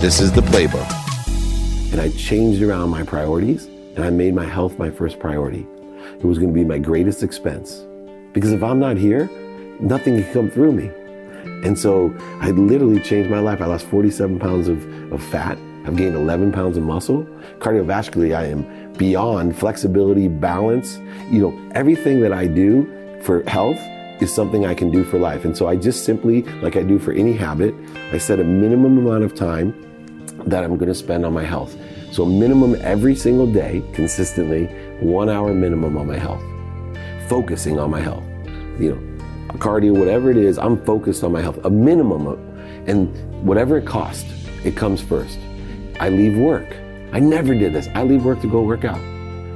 This is the playbook. And I changed around my priorities and I made my health my first priority. It was going to be my greatest expense. Because if I'm not here, nothing can come through me. And so I literally changed my life. I lost 47 pounds of, of fat. I've gained 11 pounds of muscle. Cardiovascularly, I am beyond flexibility, balance. You know, everything that I do for health is something I can do for life. And so I just simply, like I do for any habit, I set a minimum amount of time that I'm going to spend on my health. So minimum every single day, consistently, one hour minimum on my health. Focusing on my health. You know, cardio, whatever it is, I'm focused on my health. A minimum of, and whatever it costs, it comes first. I leave work. I never did this. I leave work to go work out.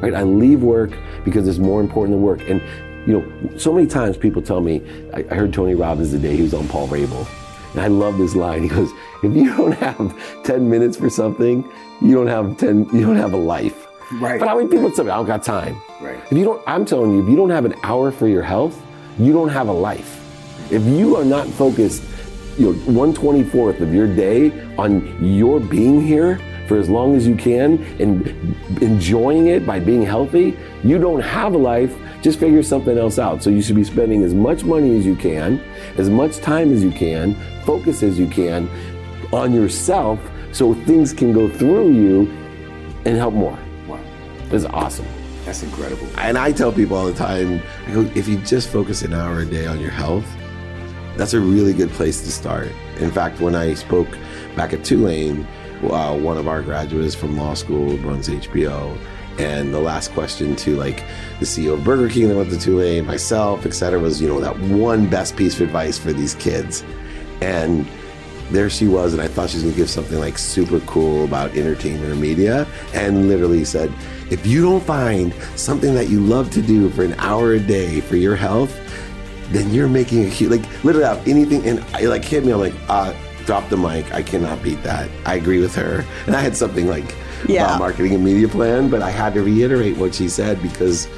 Right? I leave work because it's more important than work. And you know, so many times people tell me, I, I heard Tony Robbins the day he was on Paul Rabil. And I love this line. He goes, if you don't have 10 minutes for something, you don't have 10, you don't have a life. Right. But how many people tell me, I don't got time? Right. If you don't, I'm telling you, if you don't have an hour for your health, you don't have a life. If you are not focused, you know, 124th of your day on your being here for as long as you can and enjoying it by being healthy, you don't have a life. Just figure something else out. So you should be spending as much money as you can, as much time as you can, focus as you can on yourself so things can go through you and help more. Wow. That's awesome. That's incredible. And I tell people all the time, I go, if you just focus an hour a day on your health, that's a really good place to start. In fact, when I spoke back at Tulane, uh, one of our graduates from law school runs HBO, and the last question to like the CEO of Burger King that went to Tulane, myself, etc., was you know that one best piece of advice for these kids, and there she was, and I thought she was to give something like super cool about entertainment or media, and literally said, if you don't find something that you love to do for an hour a day for your health, then you're making a huge, like literally anything, and it like hit me, I'm like, uh, drop the mic, I cannot beat that. I agree with her. And I had something like Yeah. about marketing and media plan, but I had to reiterate what she said because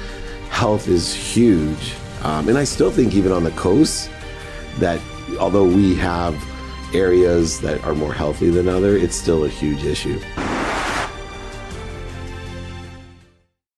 health is huge. Um, and I still think even on the coast that although we have areas that are more healthy than other, it's still a huge issue.